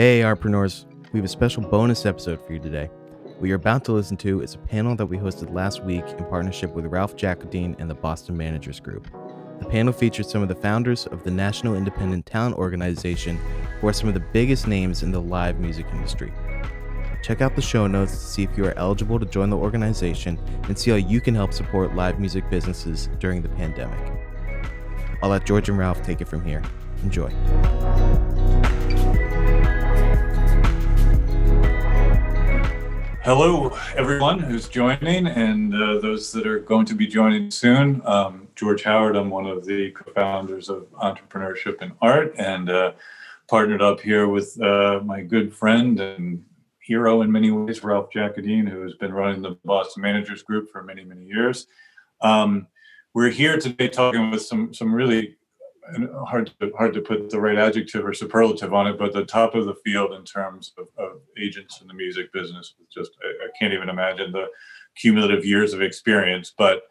Hey, Artpreneurs, we have a special bonus episode for you today. What you're about to listen to is a panel that we hosted last week in partnership with Ralph Jaccodine and the Boston Managers Group. The panel featured some of the founders of the National Independent Talent Organization, who are some of the biggest names in the live music industry. Check out the show notes to see if you are eligible to join the organization and see how you can help support live music businesses during the pandemic. I'll let George and Ralph take it from here. Enjoy. Hello, everyone who's joining and uh, those that are going to be joining soon. Um, George Howard, I'm one of the co founders of Entrepreneurship and Art and uh, partnered up here with uh, my good friend and hero in many ways, Ralph Jaccodine, who has been running the Boston Managers Group for many, many years. Um, we're here today talking with some, some really hard to hard to put the right adjective or superlative on it, but the top of the field in terms of, of agents in the music business. Just I, I, can't even imagine the cumulative years of experience. But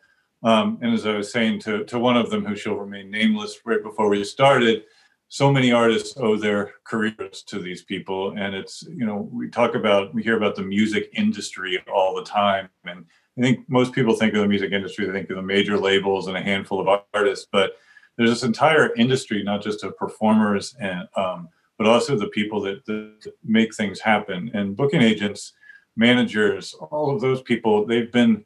um, and as I was saying to to one of them, who shall remain nameless, right before we started, so many artists owe their careers to these people, and it's you know we talk about we hear about the music industry all the time, and I think most people think of the music industry, they think of the major labels and a handful of artists, but there's this entire industry, not just of performers and um, but also the people that, that, make things happen. And booking agents, managers, all of those people, they've been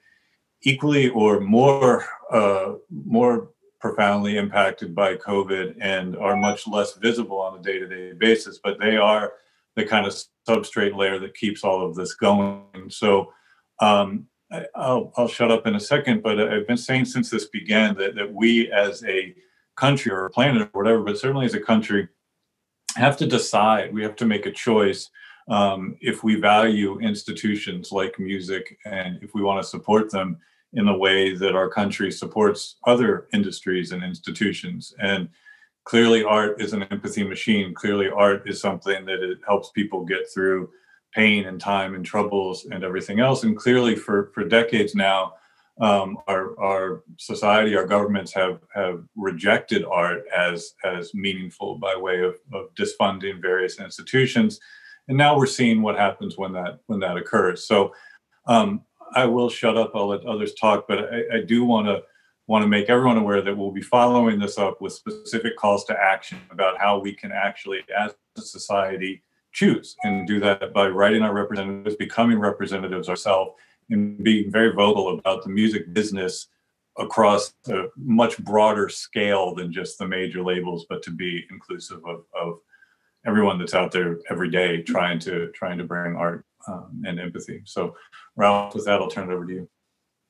equally or more uh, more profoundly impacted by COVID and are much less visible on a day-to-day basis. But they are the kind of substrate layer that keeps all of this going. So um, I, will I'll shut up in a second, but I've been saying since this began that, that we as a country or planet or whatever, but certainly as a country, have to decide. We have to make a choice um, if we value institutions like music and if we want to support them in the way that our country supports other industries and institutions. And clearly, art is an empathy machine. Clearly, art is something that it helps people get through pain and time and troubles and everything else. And clearly, for for decades now, um, our our society, our governments have have rejected art as as meaningful by way of, of disfunding various institutions, and now we're seeing what happens when that when that occurs. So um, I will shut up. I'll let others talk, but I, I do want to want to make everyone aware that we'll be following this up with specific calls to action about how we can actually, as a society, choose and do that by writing our representatives, becoming representatives ourselves and being very vocal about the music business across a much broader scale than just the major labels, but to be inclusive of, of everyone that's out there every day trying to trying to bring art um, and empathy. So, Ralph, with that, I'll turn it over to you.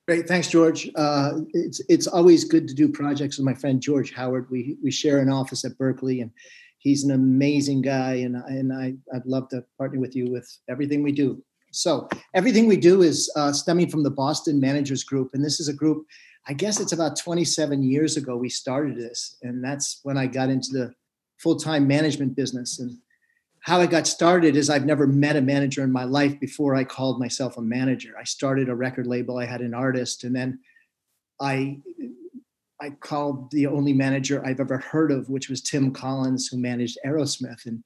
Great, thanks, George. Uh, it's it's always good to do projects with my friend George Howard. We we share an office at Berklee, and he's an amazing guy, and and I I'd love to partner with you with everything we do. So everything we do is uh, stemming from the Boston Managers Group, and this is a group. I guess it's about 27 years ago we started this, and that's when I got into the full-time management business. And how I got started is I've never met a manager in my life before I called myself a manager. I started a record label, I had an artist, and then I I called the only manager I've ever heard of, which was Tim Collins, who managed Aerosmith. And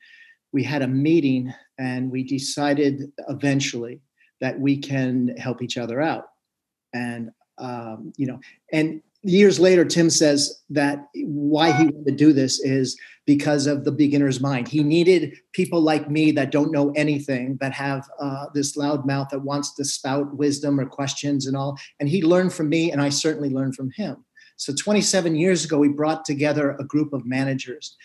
we had a meeting and we decided eventually that we can help each other out. And um, you know and years later tim says that why he wanted to do this is because of the beginner's mind. He needed people like me that don't know anything that have uh, this loud mouth that wants to spout wisdom or questions and all. And he learned from me and i certainly learned from him. So 27 years ago we brought together a group of managers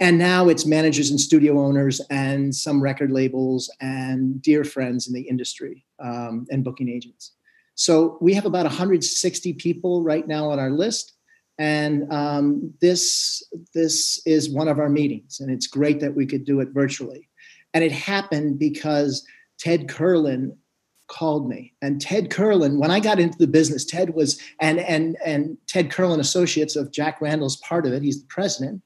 and now it's managers and studio owners and some record labels and dear friends in the industry um, and booking agents. So we have about 160 people right now on our list. And um, this this is one of our meetings and it's great that we could do it virtually. And it happened because ted kurland called me. And ted kurland when i got into the business ted was and and and ted kurland associates of jack randall's part of it he's the president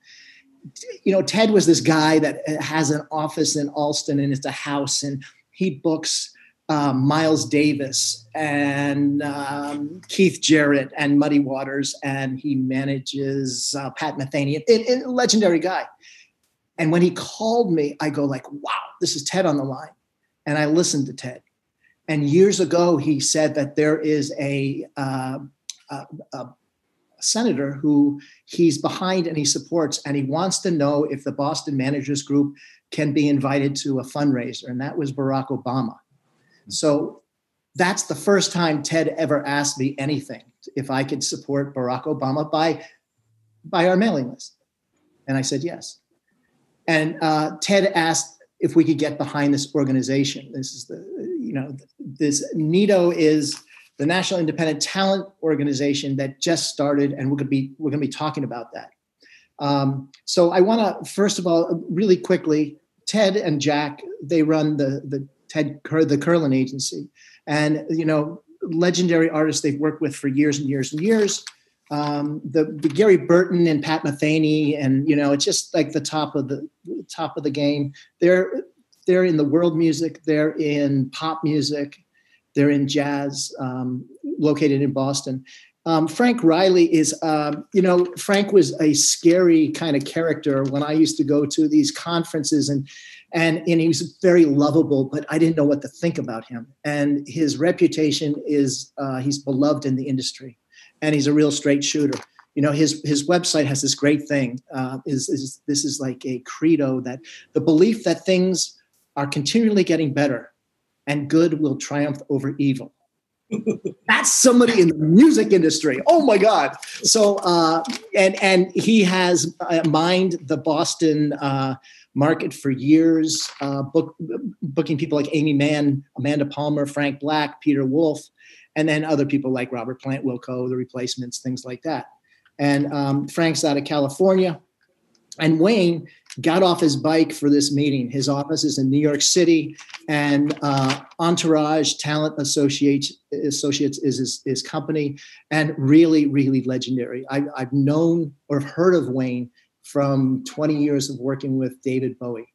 you know, Ted was this guy that has an office in Allston and it's a house, and he books um, Miles Davis and um, Keith Jarrett and Muddy Waters, and he manages uh, Pat Metheny, a legendary guy. And when he called me, I go like, wow, this is Ted on the line. And I listened to Ted. And years ago, he said that there is a, uh, a senator who he's behind and he supports, and he wants to know if the Boston Managers Group can be invited to a fundraiser. And that was Barack Obama. So that's the first time Ted ever asked me anything if I could support Barack Obama by by our mailing list, and I said yes. And uh, Ted asked if we could get behind this organization. This is the you know this NITO is the National Independent Talent Organization that just started, and we're gonna be we're gonna be talking about that. Um, so I want to first of all really quickly, Ted and Jack they run the the Ted the Kurland Agency, and you know legendary artists they've worked with for years and years and years. Um, the, the, Gary Burton and Pat Metheny, and you know, it's just like the top of the top of the game. They're they're in the world music, they're in pop music, they're in jazz. Um, located in Boston. Um, Frank Riley is, um, you know, Frank was a scary kind of character when I used to go to these conferences and and and he was very lovable, but I didn't know what to think about him. And his reputation is uh, he's beloved in the industry, and he's a real straight shooter. You know, his his website has this great thing. Uh, is is this is like a credo that the belief that things are continually getting better, and good will triumph over evil. That's somebody in the music industry. Oh my God! So, uh, and and he has uh, mined the Boston uh, market for years, uh, book, booking people like Aimee Mann, Amanda Palmer, Frank Black, Peter Wolf, and then other people like Robert Plant, Wilco, The Replacements, things like that. And um, Frank's out of California. And Wayne got off his bike for this meeting. His office is in New York City, and uh, Entourage Talent Associates, Associates is his, his, company, and really, really legendary. I, I've known or heard of Wayne from 20 years of working with David Bowie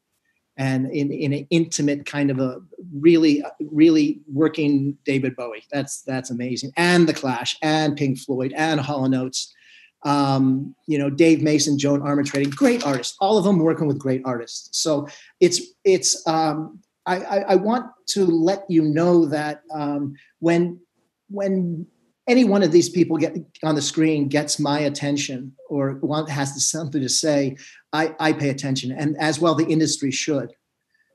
and in, in an intimate kind of a really really working David Bowie. That's that's amazing. And the Clash and Pink Floyd and Hall and Oates. Um, you know, Dave Mason, Joan Armatrading, great artists. All of them working with great artists. So it's it's um, I, I, I want to let you know that um, when when any one of these people get on the screen gets my attention or want, has something to say, I, I pay attention, and as well the industry should.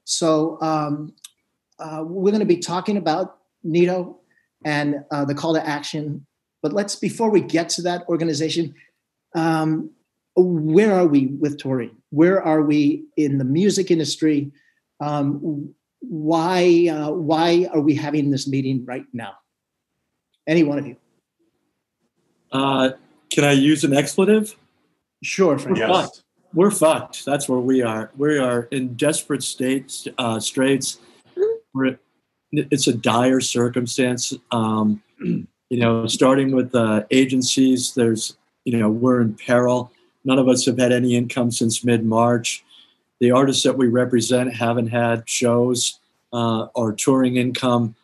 So um, uh, we're going to be talking about NITO and uh, the call to action. But let's before we get to that organization, um, where are we with Tori? Where are we in the music industry? Um, why uh, why are we having this meeting right now? Any one of you. Uh, can I use an expletive? Sure, We're yes. fucked. We're fucked. That's where we are. We are in desperate states, uh, straits. We're, it's a dire circumstance. Um, you know, starting with the agencies, there's, you know, we're in peril. None of us have had any income since mid March. The artists that we represent haven't had shows uh, or touring income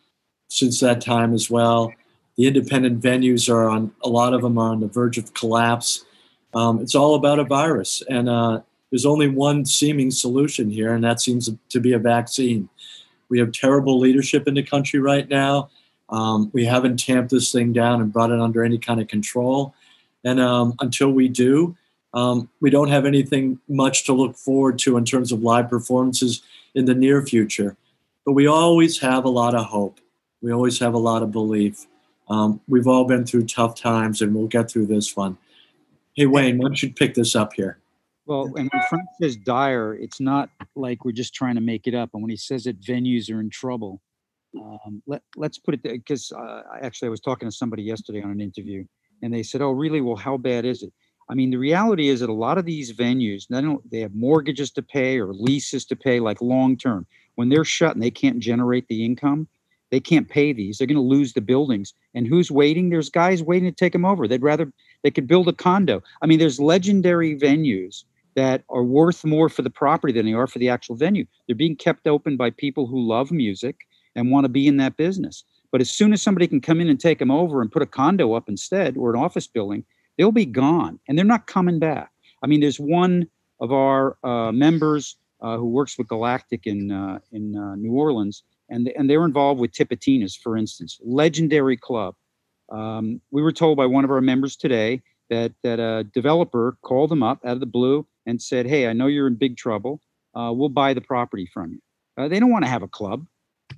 since that time as well. The independent venues are on a lot of them are on the verge of collapse. Um, it's all about a virus, and uh, there's only one seeming solution here, and that seems to be a vaccine. We have terrible leadership in the country right now. Um, we haven't tamped this thing down and brought it under any kind of control. And um, until we do, um, we don't have anything much to look forward to in terms of live performances in the near future. But we always have a lot of hope. We always have a lot of belief. Um, we've all been through tough times, and we'll get through this one. Hey, Wayne, why don't you pick this up here? Well, and when Frank says dire, it's not like we're just trying to make it up. And when he says that venues are in trouble, um, let let's put it because uh, actually I was talking to somebody yesterday on an interview, and they said, "Oh, really? Well, how bad is it?" I mean, the reality is that a lot of these venues, they don't they have mortgages to pay or leases to pay, like long term. When they're shut and they can't generate the income, they can't pay these. They're going to lose the buildings. And who's waiting? There's guys waiting to take them over. They'd rather they could build a condo. I mean, there's legendary venues that are worth more for the property than they are for the actual venue. They're being kept open by people who love music and want to be in that business. But as soon as somebody can come in and take them over and put a condo up instead or an office building, they'll be gone and they're not coming back. I mean, there's one of our uh, members uh, who works with Galactic in uh, in uh, New Orleans, and and they're involved with Tipitina's, for instance, legendary club. Um, we were told by one of our members today that that a developer called them up out of the blue and said, "Hey, I know you're in big trouble. Uh, we'll buy the property from you." Uh, they don't want to have a club;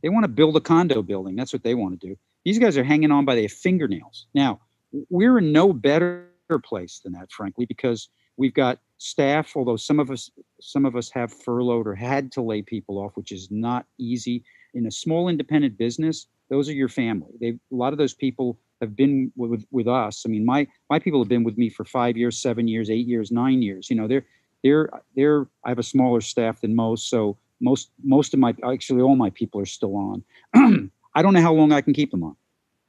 they want to build a condo building. That's what they want to do. These guys are hanging on by their fingernails. Now, we're in no better place than that, frankly, because we've got staff. Although some of us some of us have furloughed or had to lay people off, which is not easy in a small independent business. Those are your family. They a lot of those people have been with with us. I mean, my my people have been with me for five years, seven years, eight years, nine years. You know, they're they're they're. I have a smaller staff than most, so most most of my actually all my people are still on. I don't know how long I can keep them on.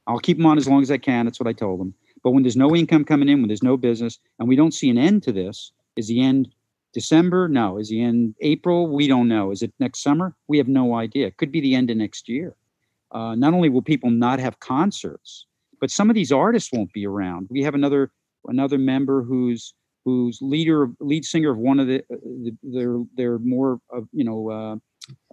I'll keep them on as long as I can. That's what I told them. But when there's no income coming in, when there's no business, and we don't see an end to this, is the end December? No. Is the end April? We don't know. Is it next summer? We have no idea. It could be the end of next year. Uh, not only will people not have concerts, but some of these artists won't be around. We have another another member who's who's leader lead singer of one of the, uh, the their their more of you know uh,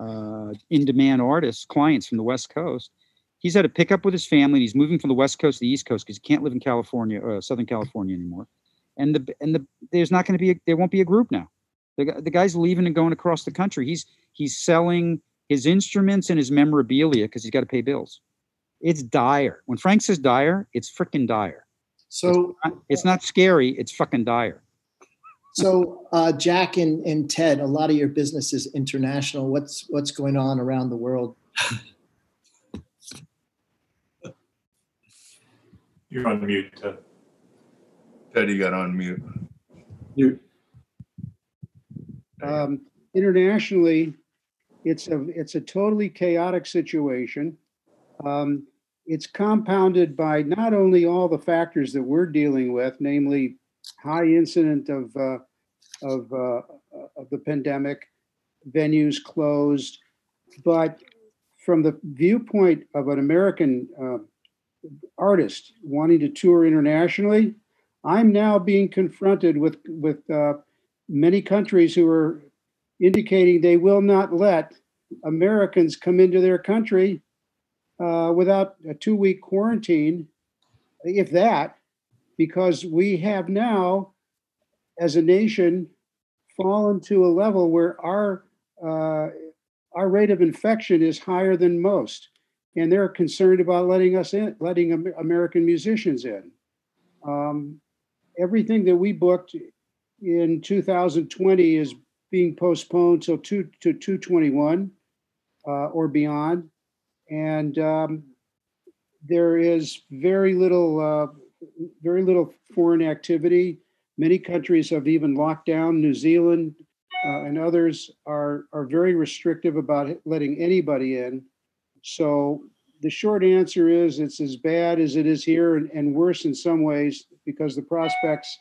uh, in demand artists clients from the West Coast. He's had to pick up with his family. And he's moving from the West Coast to the East Coast because he can't live in California, uh, Southern California anymore. And the and the there's not going to be a, there won't be a group now. The, the guy's leaving and going across the country. He's he's selling his instruments and his memorabilia because he's got to pay bills. It's dire. When Frank says dire, it's freaking dire. So, It's not scary. It's fucking dire. So uh, Jack and, and Ted, a lot of your business is international. What's what's going on around the world? You're on mute, Ted. Teddy got on mute. You, um, internationally, it's a it's a totally chaotic situation. Um, it's compounded by not only all the factors that we're dealing with, namely high incident of uh, of uh, of the pandemic, venues closed, but from the viewpoint of an American uh, artist wanting to tour internationally, I'm now being confronted with with uh, many countries who are indicating they will not let Americans come into their country uh, without a two week quarantine, if that, because we have now, as a nation, fallen to a level where our uh, our rate of infection is higher than most, and they're concerned about letting us in, letting American musicians in. Um, everything that we booked in 2020 is being postponed till two to 221 uh, or beyond, and um, there is very little uh, very little foreign activity. Many countries have even locked down. New Zealand uh, and others are are very restrictive about letting anybody in. So the short answer is it's as bad as it is here and, and worse in some ways because the prospects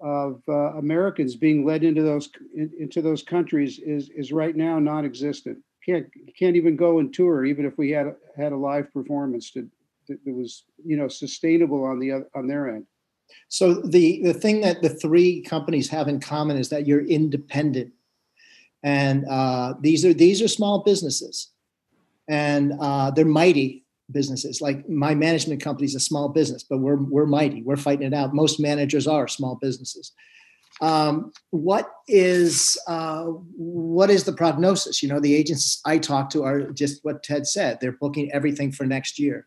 of uh, Americans being led into those in, into those countries is is right now non-existent. Can't can't even go and tour, even if we had had a live performance to, that, was you know sustainable on the oth- on their end. So the the thing that the three companies have in common is that you're independent, and uh, these are these are small businesses, and uh, they're mighty businesses. Like my management company is a small business, but we're we're mighty. We're fighting it out. Most managers are small businesses. Um, what is uh, what is the prognosis? You know, the agents I talk to are just what Ted said. They're booking everything for next year.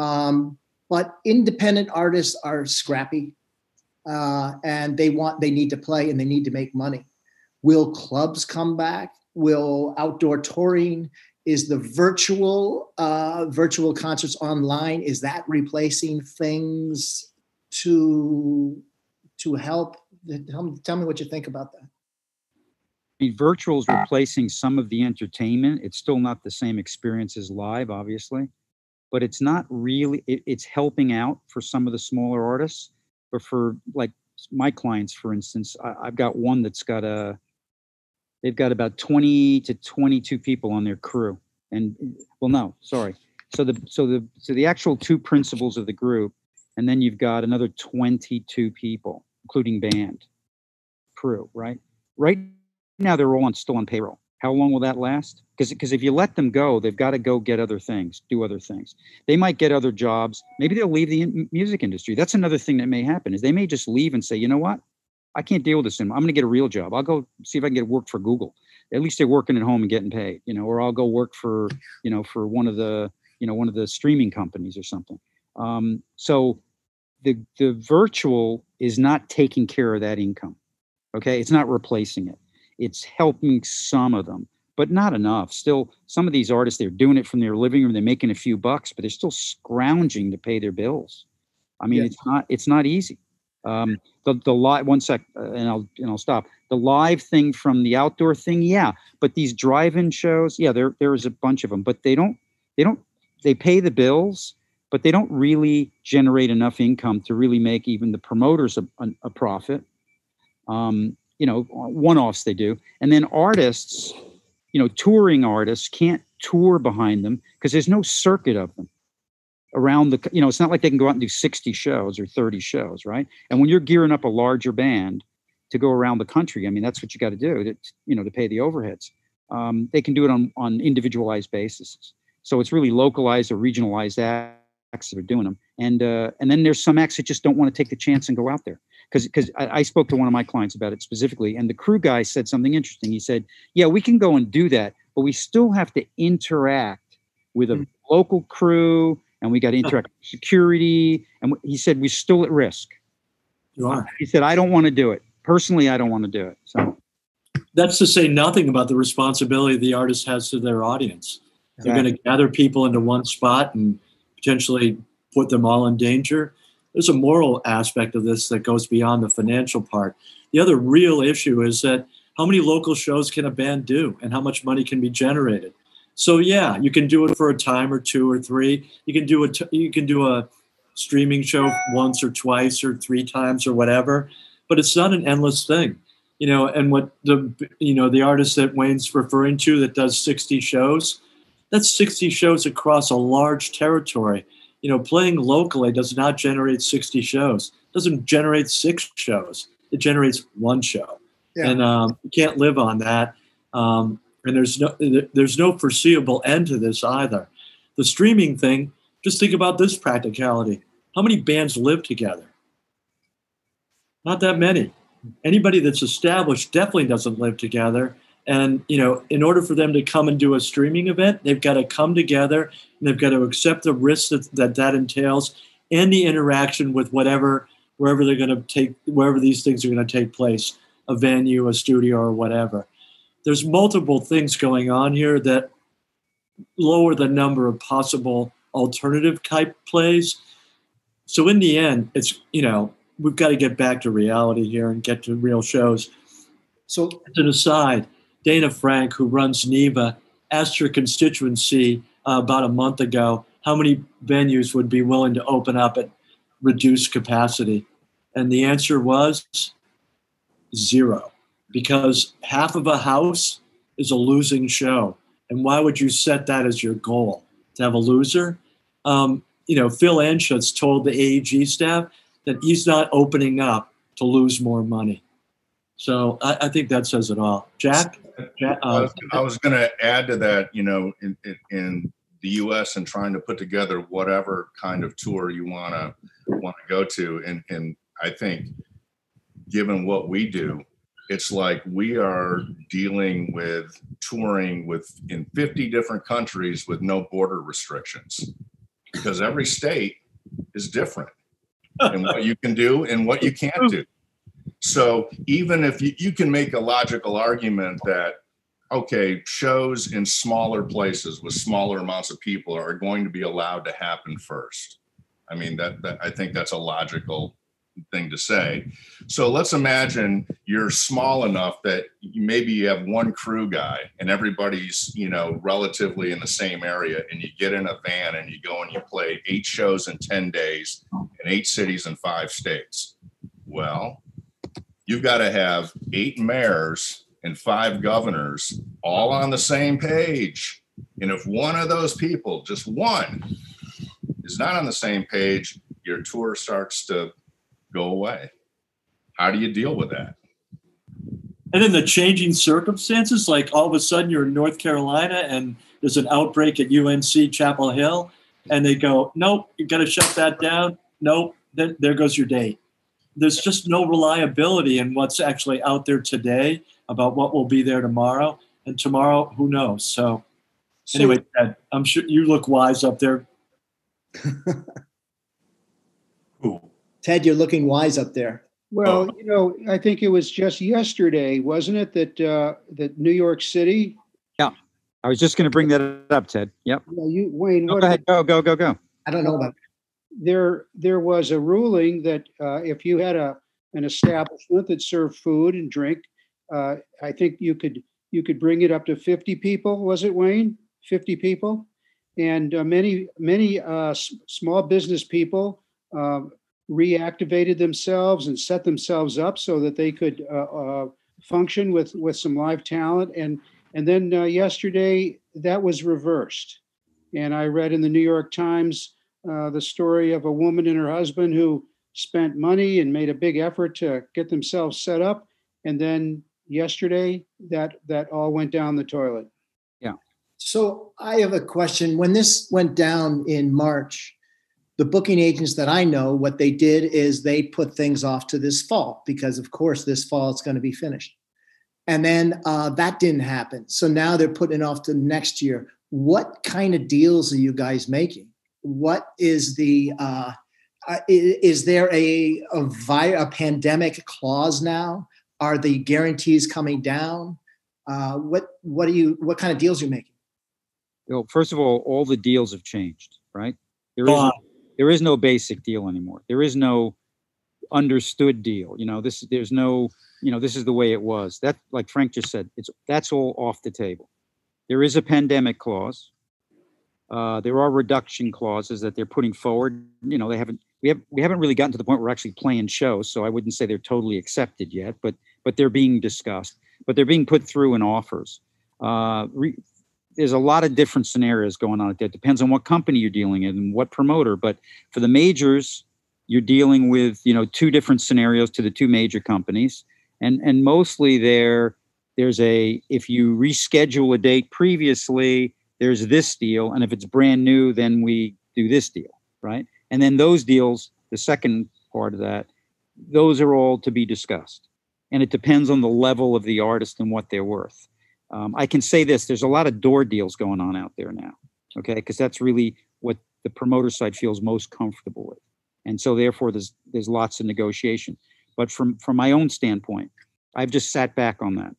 Um, but independent artists are scrappy uh, and they want they need to play and they need to make money. Will clubs come back? Will outdoor touring? Is the virtual uh, virtual concerts online is that replacing things to to help? Tell me, tell me what you think about that. I mean, virtual is replacing some of the entertainment. It's still not the same experience as live, obviously, but it's not really. It, it's helping out for some of the smaller artists, but for like my clients, for instance, I, I've got one that's got a. They've got about twenty to twenty-two people on their crew, and well, no, sorry. So the so the so the actual two principals of the group, and then you've got another twenty-two people, including band crew, right? right now they're all on, still on payroll. How long will that last? Because because if you let them go, they've got to go get other things, do other things. They might get other jobs. Maybe they'll leave the in- music industry. That's another thing that may happen is they may just leave and say, you know what, I can't deal with this anymore. I'm going to get a real job. I'll go see if I can get work for Google. At least they're working at home and getting paid, you know, or I'll go work for you know for one of the you know one of the streaming companies or something. Um, so the the virtual is not taking care of that income. Okay, it's not replacing it. It's helping some of them, but not enough. Still, some of these artists they're doing it from their living room. They're making a few bucks, but they're still scrounging to pay their bills. I mean, Yeah. it's not it's not easy. Um, the the live one sec, uh, and I'll and I'll stop. The live thing from the outdoor thing, yeah. But these drive-in shows, yeah, there there is a bunch of them, but they don't they don't they pay the bills, but they don't really generate enough income to really make even the promoters a, a, a profit. Um, you know, one-offs they do, and then artists, you know, touring artists can't tour behind them because there's no circuit of them around the. You know, it's not like they can go out and do 60 shows or 30 shows, right? And when you're gearing up a larger band to go around the country, I mean, that's what you got to do to, you know, to pay the overheads. Um, they can do it on on individualized basis. So it's really localized or regionalized acts that are doing them. And uh, and then there's some acts that just don't want to take the chance and go out there. Because because I, I spoke to one of my clients about it specifically, and the crew guy said something interesting. He said, "Yeah, we can go and do that, but we still have to interact with a Mm. local crew, and we got to interact with security." And he said, "We're still at risk." You are. He said, "I don't want to do it personally. I don't want to do it." So That's to say nothing about the responsibility the artist has to their audience. They're going to gather people into one spot and potentially put them all in danger. There's a moral aspect of this that goes beyond the financial part. The other real issue is that how many local shows can a band do and how much money can be generated? So yeah, you can do it for a time or two or three. You can do a t- you can do a streaming show once or twice or three times or whatever, but it's not an endless thing. You know, and what the you know the artist that Wayne's referring to that does 60 shows, that's 60 shows across a large territory. You know, playing locally does not generate 60 shows. It doesn't generate six shows. It generates one show, Yeah. and um, you can't live on that. Um, and there's no there's no foreseeable end to this either. The streaming thing. Just think about this practicality. How many bands live together? Not that many. Anybody that's established definitely doesn't live together. And you know, in order for them to come and do a streaming event, they've got to come together and they've got to accept the risks that that, that entails and the interaction with whatever wherever they're going to take wherever these things are going to take place, a venue, a studio, or whatever. There's multiple things going on here that lower the number of possible alternative type plays. So in the end, it's you know we've got to get back to reality here and get to real shows. So As an aside, Dayna Frank, who runs NIVA, asked her constituency uh, about a month ago how many venues would be willing to open up at reduced capacity. And the answer was zero, because half of a house is a losing show. And why would you set that as your goal? To have a loser? Um, you know, Phil Anschutz told the AEG staff that he's not opening up to lose more money. So I, I think that says it all. Jack? I uh, was, I was going to add to that, you know, in, in, in the U.S. and trying to put together whatever kind of tour you want to want to go to, and and I think, given what we do, it's like we are dealing with touring with in 50 different countries with no border restrictions, because every state is different and what you can do and what you can't do. So even if you, you can make a logical argument that okay, shows in smaller places with smaller amounts of people are going to be allowed to happen first. I mean, that, that I think that's a logical thing to say. So let's imagine you're small enough that maybe you have one crew guy and everybody's, you know, relatively in the same area and you get in a van and you go and you play eight shows in 10 days in eight cities in five states. Well, you've got to have eight mayors and five governors all on the same page. And if one of those people, just one, is not on the same page, your tour starts to go away. How do you deal with that? And then the changing circumstances, like all of a sudden you're in North Carolina and there's an outbreak at UNC Chapel Hill, and they go, nope, you got to shut that down. Nope, then there goes your date. There's just no reliability in what's actually out there today about what will be there tomorrow. And tomorrow, who knows? So, So- anyway, Ted, I'm sure you look wise up there. Ooh. Ted, you're looking wise up there. Well, you know, I think it was just yesterday, wasn't it, that, uh, that New York City, Yeah, I was just going to bring that up, Ted. Yep. well, you, Wayne, No, what, Go ahead. Go, go, go, go. I don't know about there, there was a ruling that, uh, if you had a, an establishment that served food and drink, uh, I think you could, you could bring it up to fifty people, was it Wayne? Fifty people? And uh, many, many, uh, s- small business people, uh, reactivated themselves and set themselves up so that they could, uh, function with, with some live talent. And, and then, yesterday, that was reversed. And I read in the New York Times, uh, the story of a woman and her husband who spent money and made a big effort to get themselves set up. And then yesterday, that, that all went down the toilet. Yeah. So I have a question. When this went down in March, the booking agents that I know, what they did is they put things off to this fall because, of course, this fall it's going to be finished. And then uh, that didn't happen. So now they're putting it off to next year. What kind of deals are you guys making? What is the uh, uh, is there a a, vi- a pandemic clause now? Are the guarantees coming down? Uh, what what are you what kind of deals are you making? Well, first of all, all the deals have changed, right? There is, Gone. there is no basic deal anymore. There is no understood deal. You know, this, there's no, you know, this is the way it was. That, like Frank just said, it's, that's all off the table. There is a pandemic clause. Uh, there are reduction clauses that they're putting forward. You know, they haven't, we have, we haven't really gotten to the point where we're actually playing shows. So I wouldn't say they're totally accepted yet, but, but they're being discussed, but they're being put through in offers. Uh, re, there's a lot of different scenarios going on. It depends on what company you're dealing in and what promoter. But for the majors, you're dealing with you know two different scenarios to the two major companies, and and mostly there there's a if you reschedule a date previously, there's this deal, and if it's brand new, then we do this deal, right? And then those deals, the second part of that, those are all to be discussed, and it depends on the level of the artist and what they're worth. Um, I can say this: there's a lot of door deals going on out there now, okay? Because that's really what the promoter side feels most comfortable with, and so therefore there's there's lots of negotiation. But from from my own standpoint, I've just sat back on that.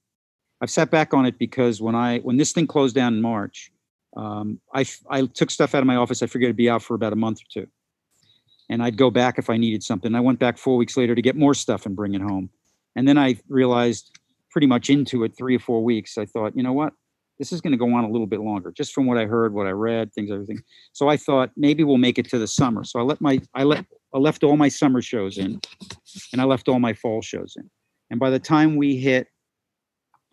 I've sat back on it because when I when this thing closed down in March, um, I, I took stuff out of my office. I figured it'd be out for about a month or two, and I'd go back if I needed something. I went back four weeks later to get more stuff and bring it home, and then I realized pretty much into it three or four weeks, I thought, you know what? This is going to go on a little bit longer, just from what I heard, what I read, things, everything. So I thought maybe we'll make it to the summer. So I let my, I let, I left all my summer shows in, and I left all my fall shows in. And by the time we hit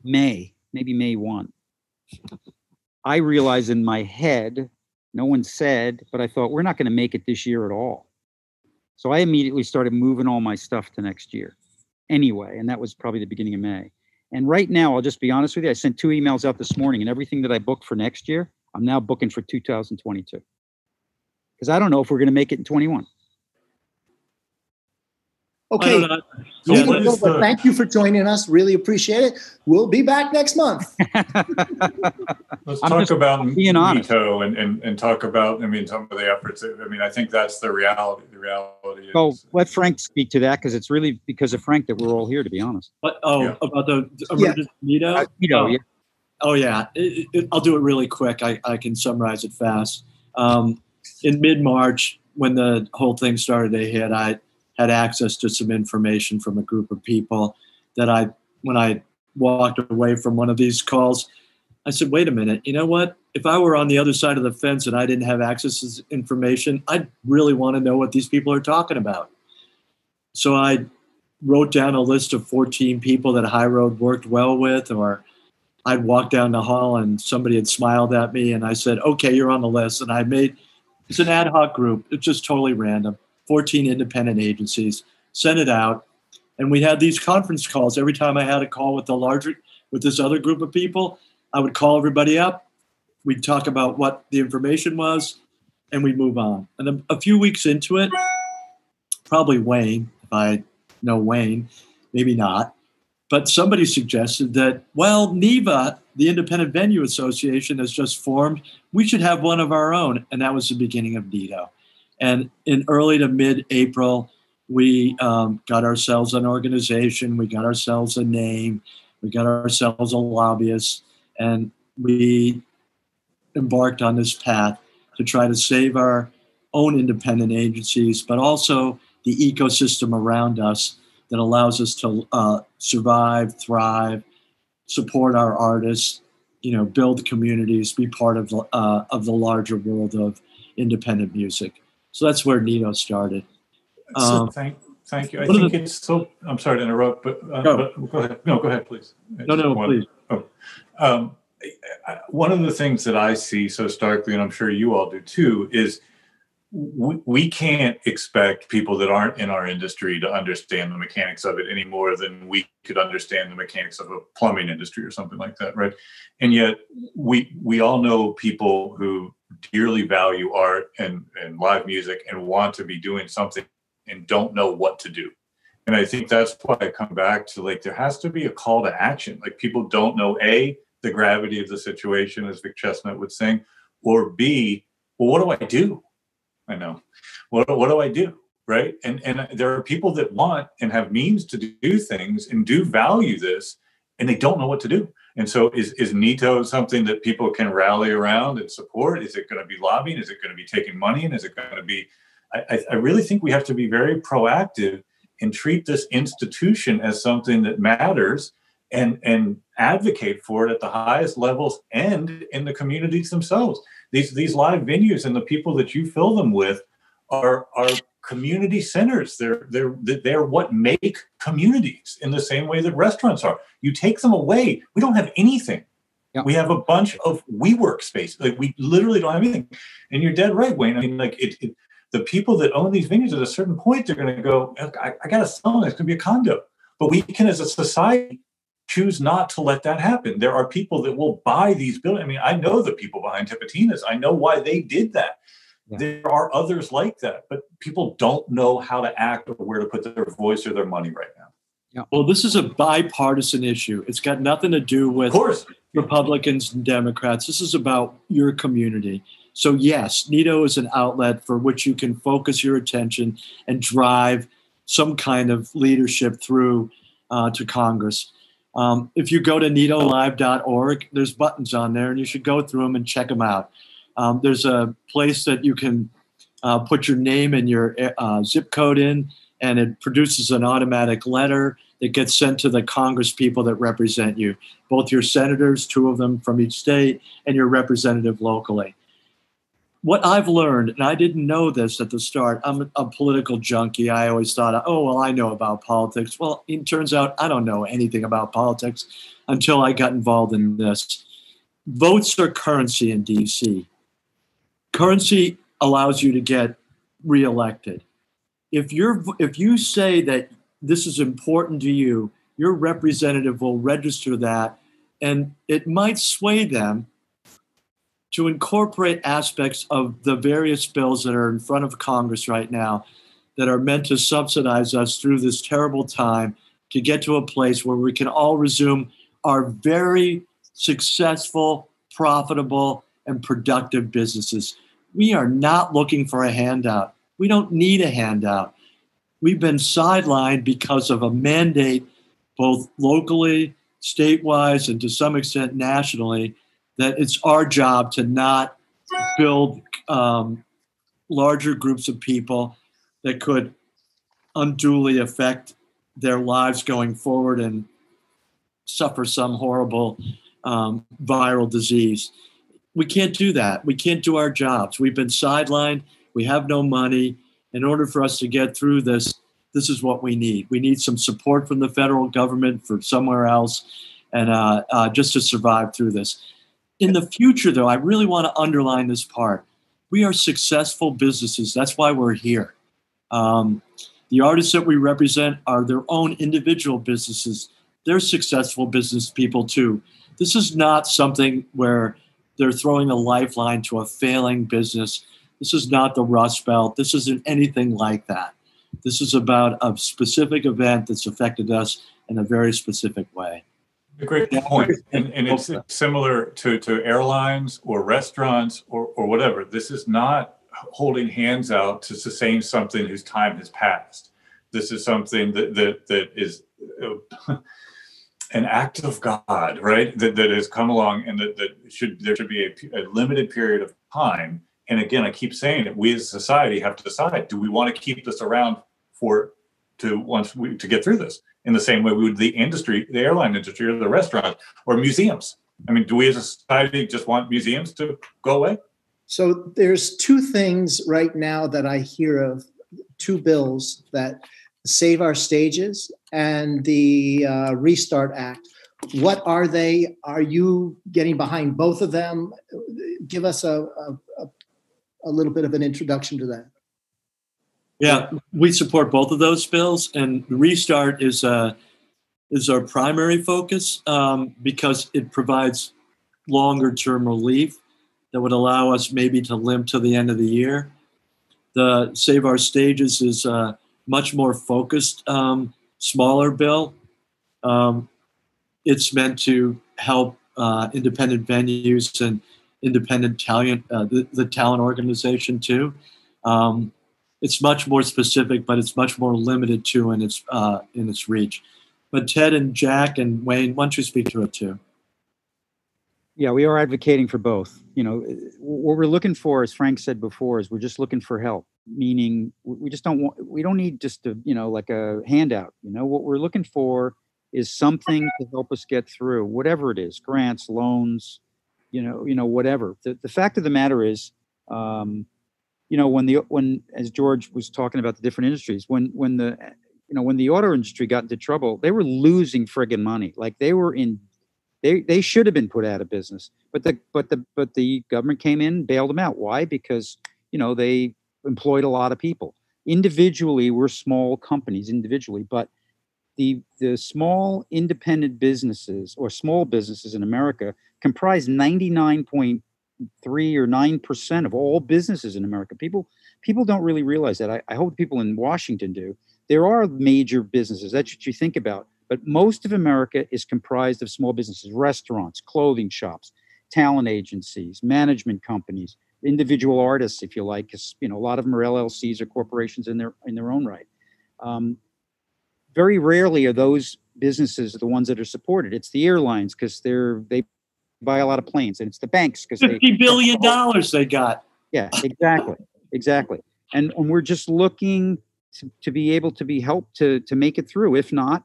May, maybe May one, I realized in my head, no one said, but I thought we're not going to make it this year at all. So I immediately started moving all my stuff to next year anyway, and that was probably the beginning of May. And right now, I'll just be honest with you. I sent two emails out this morning, and everything that I booked for next year, I'm now booking for 2022. Because I don't know if we're going to make it in 21. I Okay. don't know. So Yeah, we what go, but thank you for joining us. Really appreciate it. We'll be back next month. Let's I'm talk just about being honest. NITO and, and, and talk about, I mean, some of the efforts. I mean, I think that's the reality. The reality So is. let Frank speak to that because it's really because of Frank that we're all here, to be honest. But, oh, Yeah. about the emergency veto? Uh, you know, Oh. yeah. Oh yeah, It- it- I'll do it really quick. I, I can summarize it fast. Um, in mid March, when the whole thing started to hit, I had access to some information from a group of people that I, when I walked away from one of these calls, I said, "Wait a minute. You know what? If I were on the other side of the fence and I didn't have access to this information, I'd really want to know what these people are talking about." So I wrote down a list of 14 people that High Road worked well with, or I'd walk down the hall and somebody had smiled at me and I said, okay, you're on the list. And I made, it's an ad hoc group. It's just totally random. 14 independent agencies, sent it out. And we had these conference calls. Every time I had a call with the larger, with this other group of people, I would call everybody up. We'd talk about what the information was, and we'd move on. And a, a few weeks into it, probably Wayne, if I know Wayne, maybe not, but somebody suggested that, well, NIVA, the Independent Venue Association, has just formed. We should have one of our own. And that was the beginning of NITO. And in early to mid April, we um, got ourselves an organization, we got ourselves a name, we got ourselves a lobbyist, and we embarked on this path to try to save our own independent agencies, but also the ecosystem around us that allows us to uh, survive, thrive, support our artists, you know, build communities, be part of uh, of the larger world of independent music. So that's where Nito started. So Um, thank, thank you. I think the- it's so, I'm sorry to interrupt, but, uh, No. but go ahead. No, go ahead, please. I No, no, wanted- please. Um, I- I- one of the things that I see so starkly, and I'm sure you all do too, is we, we can't expect people that aren't in our industry to understand the mechanics of it any more than we could understand the mechanics of a plumbing industry or something like that, right? And yet, we we all know people who dearly value art and and live music and want to be doing something and don't know what to do. And I think that's why I come back to like there has to be a call to action. Like people don't know a the gravity of the situation, as Vic Chesnutt would sing, or b well, what do I do? I know. What what do I do? Right? And and there are people that want and have means to do things and do value this, and they don't know what to do. And so is is NITO something that people can rally around and support? Is it going to be lobbying? Is it going to be taking money? And is it going to be? I, I- really think we have to be very proactive and treat this institution as something that matters and and advocate for it at the highest levels and in the communities themselves. These these live venues and the people that you fill them with are are community centers. They're they're they're what make communities in the same way that restaurants are. You take them away, we don't have anything. Yeah. We have a bunch of WeWork space. Like we literally don't have anything. And you're dead right, Wayne. I mean, like it, it the people that own these venues at a certain point, they're going to go, I, I got to sell them. It's going to be a condo. But we can, as a society, choose not to let that happen. There are people that will buy these buildings. I mean, I know the people behind Tipitina's. I know why they did that. Yeah. There are others like that, but people don't know how to act or where to put their voice or their money right now. Yeah. well, this is a bipartisan issue. It's got nothing to do Of with course, Republicans and Democrats. This is about your community. So, yes, NITO is an outlet for which you can focus your attention and drive some kind of leadership through uh, to Congress. Um, if you go to nitolive.org, there's buttons on there, and you should go through them and check them out. Um, there's a place that you can uh, put your name and your uh, zip code in, and it produces an automatic letter that gets sent to the Congress people that represent you both your senators, two of them from each state, and your representative locally. What I've learned, and I didn't know this at the start, I'm a, political junkie. I always thought, oh, well, I know about politics. Well, it turns out I don't know anything about politics until I got involved in this. Votes are currency in DC. Currency allows you to get reelected. If you're if you say that this is important to you, your representative will register that and it might sway them to incorporate aspects of the various bills that are in front of Congress right now that are meant to subsidize us through this terrible time to get to a place where we can all resume our very successful, profitable, and productive businesses. We are not looking for a handout. We don't need a handout. We've been sidelined because of a mandate both locally, statewide, and to some extent nationally, that it's our job to not build um, larger groups of people that could unduly affect their lives going forward and suffer some horrible um, viral disease. We can't do that. We can't do our jobs. We've been sidelined. We have no money. In order for us to get through this, this is what we need. We need some support from the federal government for somewhere else, and uh, uh, just to survive through this. In the future, though, I really want to underline this part. We are successful businesses. That's why we're here. Um, The artists that we represent are their own individual businesses. They're successful business people too. This is not something where they're throwing a lifeline to a failing business. This is not the Rust Belt. This isn't anything like that. This is about a specific event that's affected us in a very specific way. A great point. And, and it's similar to, to airlines or restaurants or, or whatever. This is not holding hands out to sustain something whose time has passed. This is something that, that, that is uh, an act of God, right? That, that has come along and that, that should, there should be a, a limited period of time. And again, I keep saying it, we as a society have to decide, do we want to keep this around for, to once we, to get through this? In the same way we would the industry, the airline industry or the restaurant or museums. I mean, do we as a society just want museums to go away? So there's two things right now that I hear of, two bills that Save Our Stages and the uh, Restart Act. What are they? Are you getting behind both of them? Give us a, a, a, little bit of an introduction to that. Yeah, we support both of those bills, and Restart is uh, is our primary focus um, because it provides longer term relief that would allow us maybe to limp to the end of the year. The Save Our Stages is a much more focused, um, smaller bill. Um, it's meant to help uh, independent venues and independent talent, uh, the, the, talent organization too. Um, it's much more specific, but it's much more limited too in its uh, in its reach. But Ted and Jack and Wayne, why don't you speak to it too? Yeah, we Meaning, we just don't want, we don't need just a, you know, like a handout. You know, what we're looking for is something to help us get through, whatever it is, grants, loans, you know, you know, whatever. The the fact of the matter is, um, you know, when the when as George was talking about the different industries, when when the you know when the auto industry got into trouble, they were losing friggin' money. Like they were in they they should have been put out of business, but the but the but the government came in, bailed them out. Why? Because you know they employed a lot of people. Individually, we're small companies individually, but the the small independent businesses or small businesses in America comprise 99.3 or 9 percent of all businesses in America. People people don't really realize that. I, I hope people in Washington do. There are major businesses. That's what you think about but most of America is comprised of small businesses, restaurants, clothing shops, talent agencies, management companies, individual artists, if you like, because you know a lot of them are LLCs or corporations in their in their own right. Um, very rarely are those businesses the ones that are supported. It's the airlines because they're they buy a lot of planes, and it's the banks because fifty billion dollars they got. Yeah, exactly, exactly. And, and we're just looking to, to be able to be helped to to make it through. If not,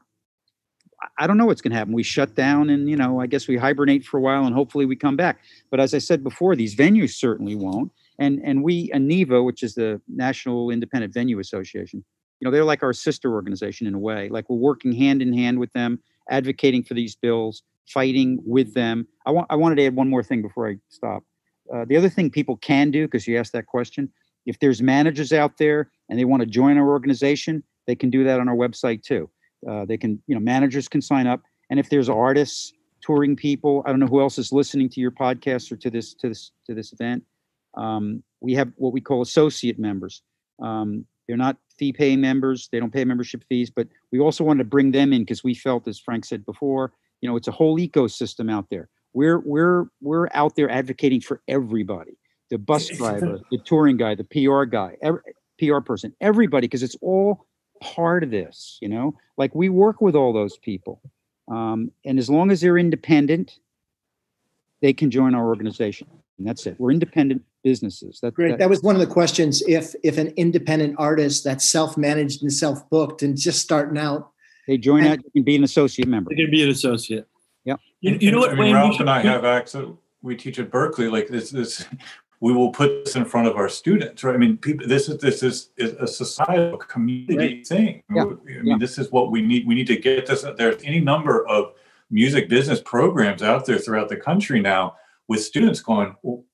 I don't know what's going to happen. We shut down and, you know, I guess we hibernate for a while and hopefully we come back. But as I said before, these venues certainly won't. And and we, ANIVA, which is the National Independent Venue Association, you know, they're like our sister organization in a way. Like we're working hand in hand with them, advocating for these bills, fighting with them. I want I wanted to add one more thing before I stop. Uh, the other thing people can do, because you asked that question, if there's managers out there and they want to join our organization, they can do that on our website too. Uh, they can, you know, managers can sign up, and if there's artists, touring people, I don't know who else is listening to your podcast or to this to this to this event. Um, we have what we call associate members. Um, they're not fee pay members; they don't pay membership fees, but we also wanted to bring them in because we felt, as Frank said before, you know, it's a whole ecosystem out there. We're we're we're out there advocating for everybody: the bus driver, the touring guy, the PR guy, every, PR person, everybody, because it's all part of this, you know? Like we work with all those people. Um, and as long as they're independent, they can join our organization. And that's it. We're independent businesses. That, Great. That, that was one of the questions. If if an independent artist that's self-managed and self-booked and just starting out, they join out, you can be an associate member. They can be an associate. Yep. You, you know what, I mean, Wayne? Ralph and I have access. We teach at Berklee. Like this, this we will put this in front of our students, right? I mean, people, this is this is, is a societal community right. thing. Yeah. I mean, yeah. this is what we need. We need to get this. There's any number of music business programs out there throughout the country now with students going, well,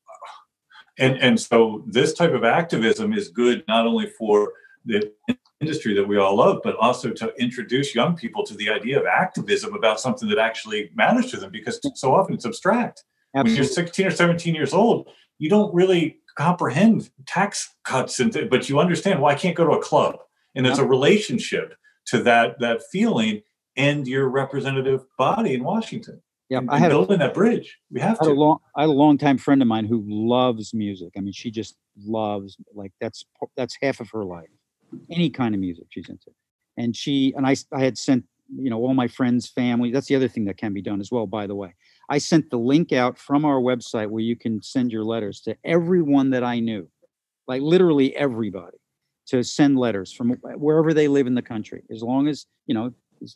and and so this type of activism is good not only for the industry that we all love, but also to introduce young people to the idea of activism about something that actually matters to them because so often it's abstract. When you're 16 or 17 years old, you don't really comprehend tax cuts, and th- but you understand, well, I can't go to a club. And it's a relationship to that that feeling and your representative body in Washington. Yeah, And- I had a, building that bridge. We have I a to. long, I had a longtime friend of mine who loves music. I mean, she just loves like that's that's half of her life. Any kind of music she's into, and she and I I had sent you know all my friends, family. That's the other thing that can be done as well. By the way, I sent the link out from our website where you can send your letters to everyone that I knew, like literally everybody, to send letters from wherever they live in the country. As long as you know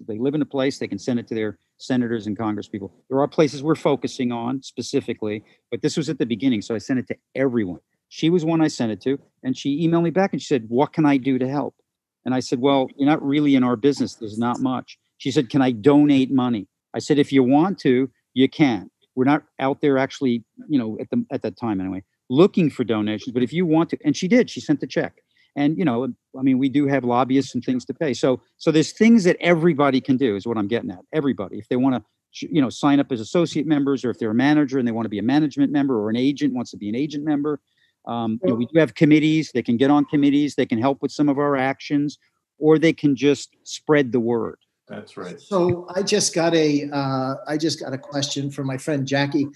they live in a place, they can send it to their senators and congresspeople. There are places we're focusing on specifically, but this was at the beginning, so I sent it to everyone. She was one I sent it to, and she emailed me back and she said, "What can I do to help?" And I said, "Well, you're not really in our business. There's not much." She said, "Can I donate money?" I said, "If you want to, you can't. We're not out there actually, you know, at the at that time anyway, looking for donations. But if you want to," and she did. She sent the check. And you know, I mean, we do have lobbyists and things to pay. So so there's things that everybody can do is what I'm getting at. Everybody, if they want to, you know, sign up as associate members, or if they're a manager and they want to be a management member, or an agent wants to be an agent member. Um, you know, we do have committees. They can get on committees. They can help with some of our actions, or they can just spread the word. That's right. So I just got a, uh, I just got a question from my friend Jackie.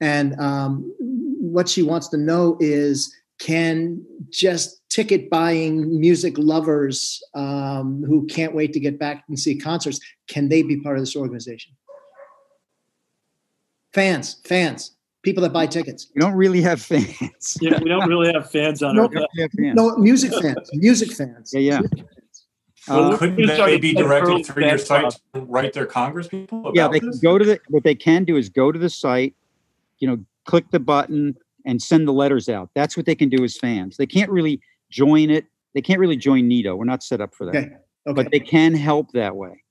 And um, what she wants to know is, can just ticket buying music lovers um, who can't wait to get back and see concerts, can they be part of this organization? Fans, fans, people that buy tickets. We don't really have fans. Yeah, we don't really have fans on No, our. We fans. No, music fans, music fans. Yeah, yeah. Well, Uh, Couldn't we they be directed early through your site to write their Congress people yeah about they can go to the what they can do is go to the site you know click the button and send the letters out. That's what they can do as fans. They can't really join it they can't really join NITO we're not set up for that. Okay, Okay, but they can help that way.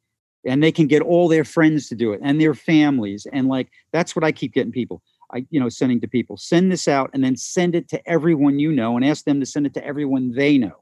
And they can get all their friends to do it and their families and like that's what i keep getting people. I you know sending to people send this out and then send it to everyone you know and ask them to send it to everyone they know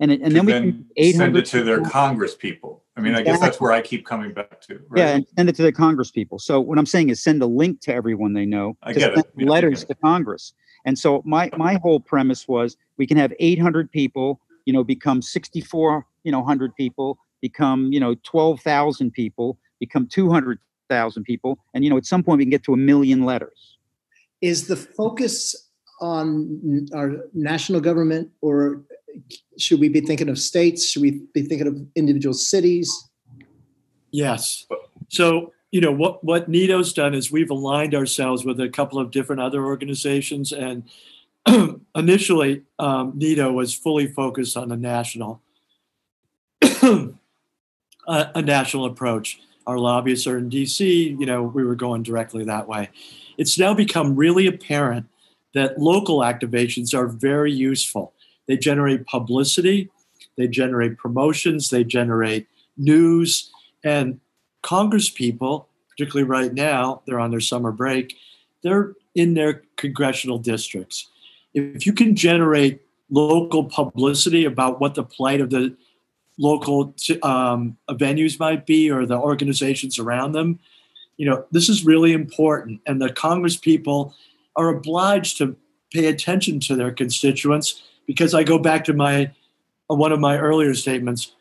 and, and then we can then 800 send it to their Congress people. I mean, I guess that's where I keep coming back to. Right? Yeah, and send it to the Congress people. So what I'm saying is send a link to everyone they know I to get it. send Yeah, I letters get to Congress. And so my my whole premise was we can have 800 people, you know, become 64, you know, 100 people, become, you know, 12,000 people, become 200,000 people, and you know, at some point we can get to a million letters. is the focus on our national government or should we be thinking of states? Should we be thinking of individual cities? Yes. So, you know, what, what NITO's done is we've aligned ourselves with a couple of different other organizations. And initially, um, NITO was fully focused on a national, a, a national approach. Our lobbyists are in DC, you know, we were going directly that way. It's now become really apparent that local activations are very useful. They generate publicity, they generate promotions, they generate news, and Congress people, particularly right now, they're on their summer break, they're in their congressional districts. If you can generate local publicity about what the plight of the local um, venues might be or the organizations around them, you know, this is really important. And the Congress people are obliged to pay attention to their constituents because I go back to my uh, one of my earlier statements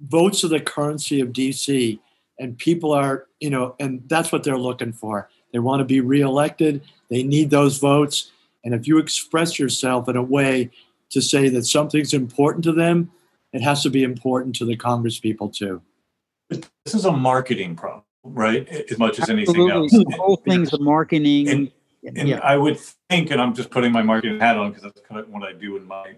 votes are the currency of DC and people are you know and that's what they're looking for they want to be reelected they need those votes and if you express yourself in a way to say that something's important to them it has to be important to the congress people too This is a marketing problem, right? As much as anything Absolutely. else. The whole thing's a marketing. And- And yeah. I would think, and I'm just putting my marketing hat on because that's kind of what I do in my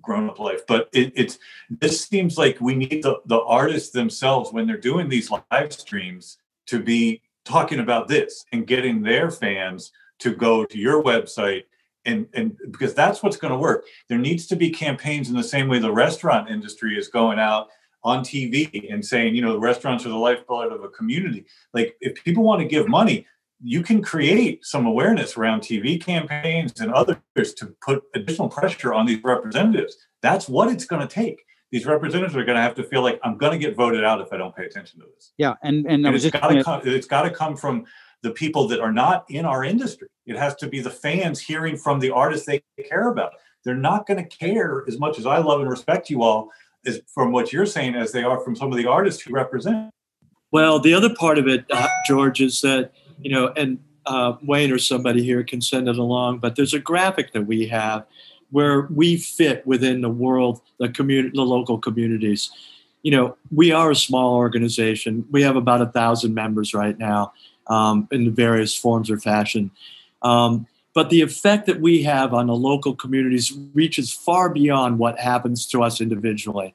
grown-up life. But it, it's this seems like we need the, the artists themselves when they're doing these live streams to be talking about this and getting their fans to go to your website and and because that's what's going to work. There needs to be campaigns in the same way the restaurant industry is going out on TV and saying, you know, the restaurants are the lifeblood of a community. Like if people want to give money, you can create some awareness around TV campaigns and others to put additional pressure on these representatives. That's what it's going to take. these representatives are going to have to feel like I'm going to get voted out if I don't pay attention to this. Yeah, and and And was it's just got to gonna- come. It's got to come from the people that are not in our industry. It has to be the fans hearing from the artists they care about. They're not going to care as much as I love and respect you all as from what you're saying as they are from some of the artists who represent. Well, the other part of it, uh, George, is that you know, and uh, Wayne or somebody here can send it along. But there's a graphic that we have where we fit within the world, the community, the local communities. You know, we are a small organization. We have about a thousand members right now um, in various forms or fashion. Um, but the effect that we have on the local communities reaches far beyond what happens to us individually.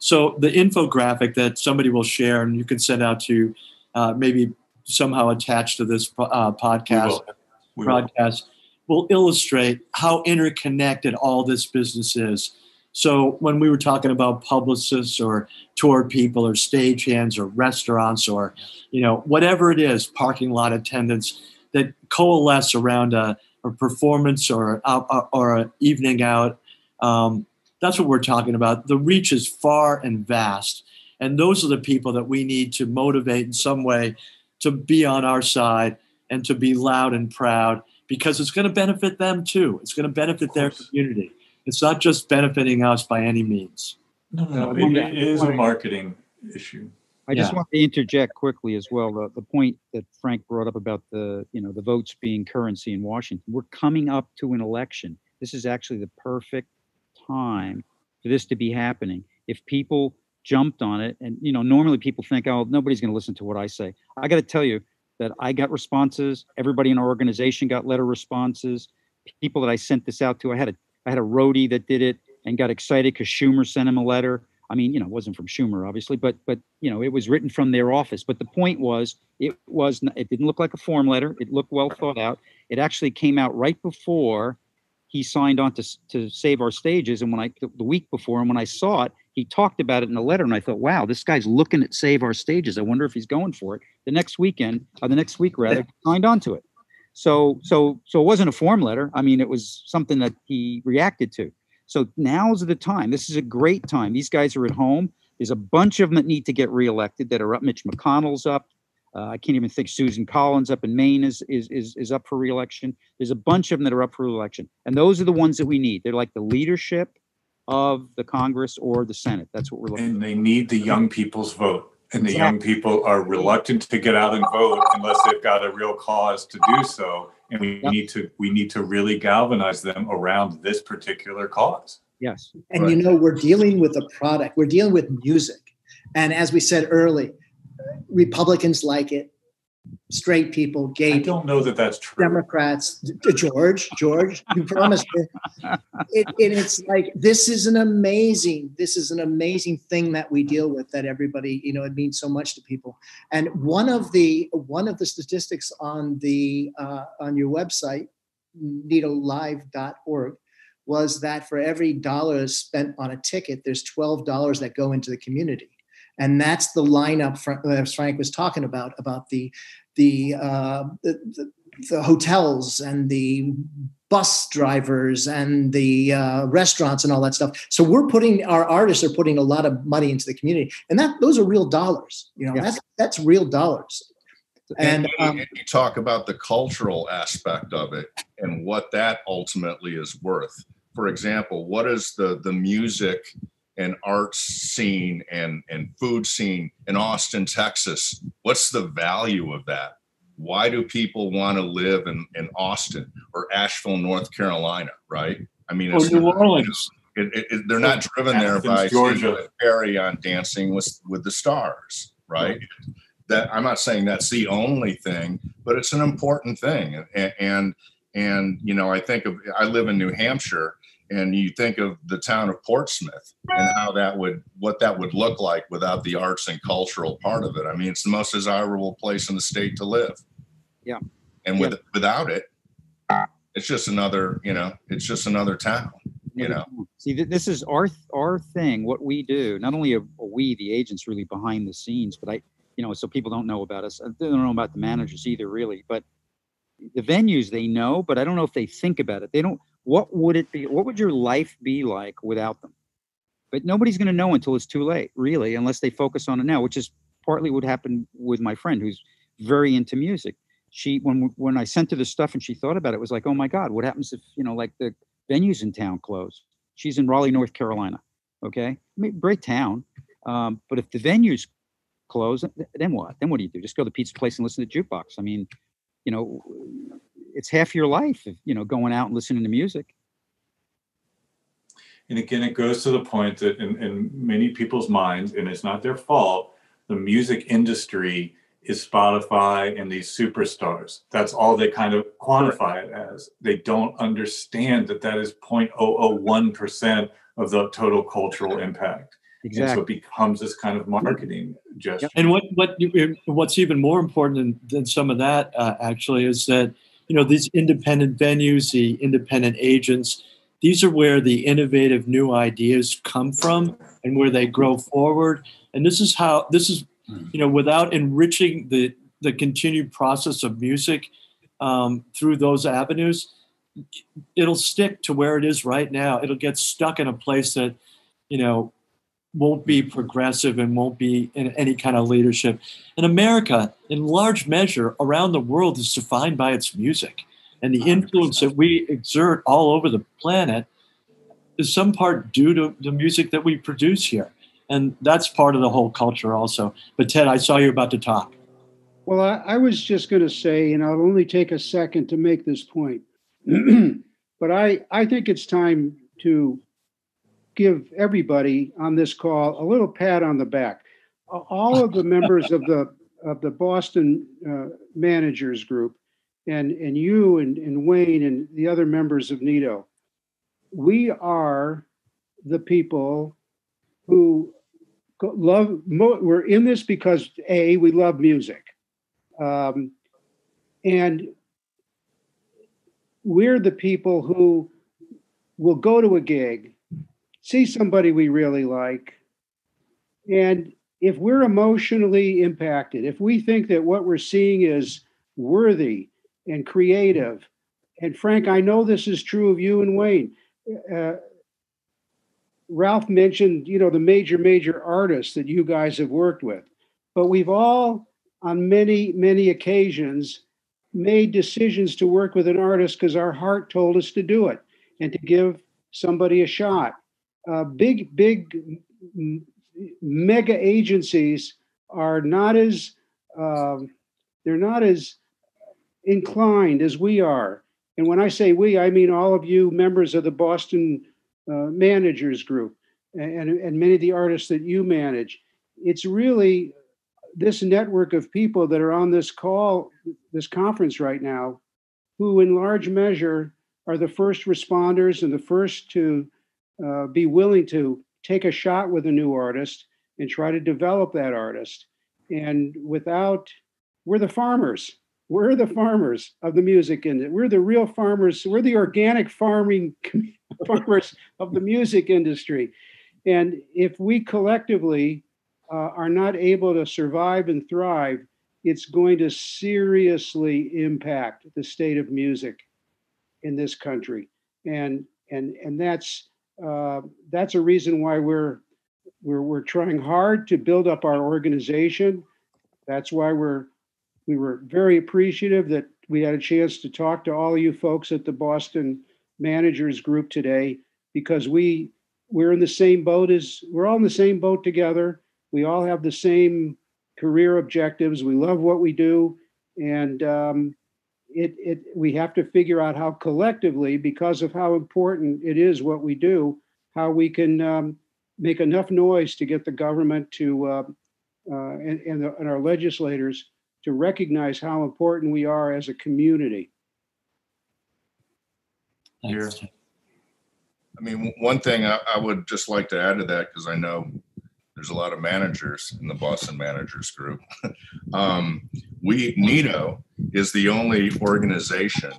So the infographic that somebody will share and you can send out to uh, maybe somehow attached to this uh, We podcast will. We will. broadcast will illustrate how interconnected all this business is. So when we were talking about publicists or tour people or stagehands or restaurants or you know whatever it is, parking lot attendants that coalesce around a, a performance or a, or an evening out. Um, that's what we're talking about. The reach is far and vast, and those are the people that we need to motivate in some way to be on our side and to be loud and proud because it's going to benefit them too. It's going to benefit their community. It's not just benefiting us by any means. No, no, no. It, it is a marketing issue. I just Yeah. want to interject quickly as well. The, the point that Frank brought up about the, you know, the votes being currency in Washington. We're coming up to an election. This is actually the perfect time for this to be happening. If people jumped on it, and you know, normally people think, oh, nobody's going to listen to what I say. I got to tell you that I got responses. Everybody in our organization got letter responses. People that I sent this out to, I had a, I had a roadie that did it and got excited because Schumer sent him a letter. I mean, you know, it wasn't from Schumer, obviously, but but you know, it was written from their office. But the point was, it was it didn't look like a form letter. It looked well thought out. It actually came out right before he signed on to to save our stages. And when I the week before, and when I saw it, he talked about it in a letter, and I thought, wow, this guy's looking at save our stages. I wonder if he's going for it. The next weekend, or the next week rather, he signed on to it. So so so it wasn't a form letter. I mean, it was something that he reacted to. So now's the time. This is a great time. These guys are at home. There's a bunch of them that need to get reelected that are up. Mitch McConnell's up. Uh, I can't even think Susan Collins up in Maine is, is is is up for reelection. There's a bunch of them that are up for reelection, and those are the ones that we need. They're like the leadership of the Congress or the Senate. That's what we're looking. And they need the young people's vote. And the young people are reluctant to get out and vote unless they've got a real cause to do so. And we Yep. need to we need to really galvanize them around this particular cause. Yes. And you know, we're dealing with a product, we're dealing with music. And as we said early, Republicans like it, straight people, gay. I don't know that that's true. Democrats, George, George, you promised me. It, it, it's like this is an amazing, this is an amazing thing that we deal with. That everybody, you know, it means so much to people. And one of the one of the statistics on the uh, on your website, nitolive.org, was that for every dollar spent on a ticket, there's twelve dollars that go into the community. And that's the lineup Fra- that Frank was talking about about the the, uh, the, the the hotels and the bus drivers and the uh, restaurants and all that stuff. So we're putting our artists are putting a lot of money into the community, and that those are real dollars. You know, Yeah. that's that's real dollars. And um, and you talk about the cultural aspect of it and what that ultimately is worth. For example, what is the the music and arts scene and and food scene in Austin, Texas? What's the value of that? Why do people want to live in in Austin or Asheville, North Carolina? Right? I mean, Or it's New not- Orleans. it, it, it- they're not driven there by Georgia. Perry on Dancing with with the Stars, right? That I'm not saying that's the only thing, but it's an important thing. And and, and you know, I think of I live in New Hampshire, and you think of the town of Portsmouth and how that would what that would look like without the arts and cultural part of it. I mean, it's the most desirable place in the state to live. Yeah. And with without it, it's just another, you know, it's just another town. You know. See, this is our our thing. What we do. Not only are we, the agents, really behind the scenes, but I, you know, so people don't know about us. uh, They don't know about the managers either, really. But the venues they know, but I don't know if they think about it. They don't. What would it be? What would your life be like without them? But nobody's going to know until it's too late, really, unless they focus on it now, which is partly what happened with my friend who's very into music. She when when I sent her the stuff and she thought about it, it was like, oh my God, what happens if you know like the venues in town close? She's in Raleigh, North Carolina. Okay, I mean, great town, um, but if the venues close, th- then what? Then what do you do? Just go to the pizza place and listen to jukebox? I mean, you know, it's half your life, you know, going out and listening to music. And again, it goes to the point that in, in many people's minds, and it's not their fault, the music industry is Spotify and these superstars. That's all they kind of quantify it as. They don't understand that that is 0.001% of the total cultural impact. Exactly. And so it becomes this kind of marketing gesture. And what what what's even more important than, than some of that uh, actually is that you know these independent venues, the independent agents, these are where the innovative new ideas come from and where they grow forward. And this is how this is you know without enriching the the continued process of music um, through those avenues, it'll stick to where it is right now. It'll get stuck in a place that you know won't be progressive and won't be in any kind of leadership. And America, in large measure, around the world, is defined by its music. And the influence that we exert all over the planet is some part due to the music that we produce here. And that's part of the whole culture, also. But Ted, I saw you about to talk. Well, I, I was just going to say, and I'll only take a second to make this point, but I, I think it's time to give everybody on this call a little pat on the back. All of the members of the of the Boston uh, managers group, and and you and, and Wayne and the other members of NITO, we are the people who love. We're in this because a we love music um, and we're the people who will go to a gig, see somebody we really like, and if we're emotionally impacted, if we think that what we're seeing is worthy and creative, and Frank, I know this is true of you and Wayne. Uh, Ralph mentioned, you know, the major, major artists that you guys have worked with, but we've all on many, many occasions made decisions to work with an artist because our heart told us to do it and to give somebody a shot. Uh, big, big, mega agencies are not as um, they're not as inclined as we are. And when I say we, I mean all of you members of the Boston uh, Managers Group and, and many of the artists that you manage. It's really this network of people that are on this call, this conference right now, who in large measure are the first responders and the first to uh, be willing to take a shot with a new artist and try to develop that artist. And without, we're the farmers. We're the farmers of the music industry. We're the real farmers. We're the organic farming farmers of the music industry. And if we collectively uh, are not able to survive and thrive, it's going to seriously impact the state of music in this country. And and and that's uh, that's a reason why we're we're we're trying hard to build up our organization. That's why we're we were very appreciative that we had a chance to talk to all of you folks at the Boston Managers Group today because we we're in the same boat as we're all in the same boat together. We all have the same career objectives. We love what we do, and um, it it we have to figure out how collectively, because of how important it is what we do, how we can um, make enough noise to get the government to uh, uh, and and, the, and our legislators to recognize how important we are as a community. Thanks. Here. I mean, one thing I, I would just like to add to that, because I know there's a lot of managers in the Boston Managers Group. um, we, NITO is the only organization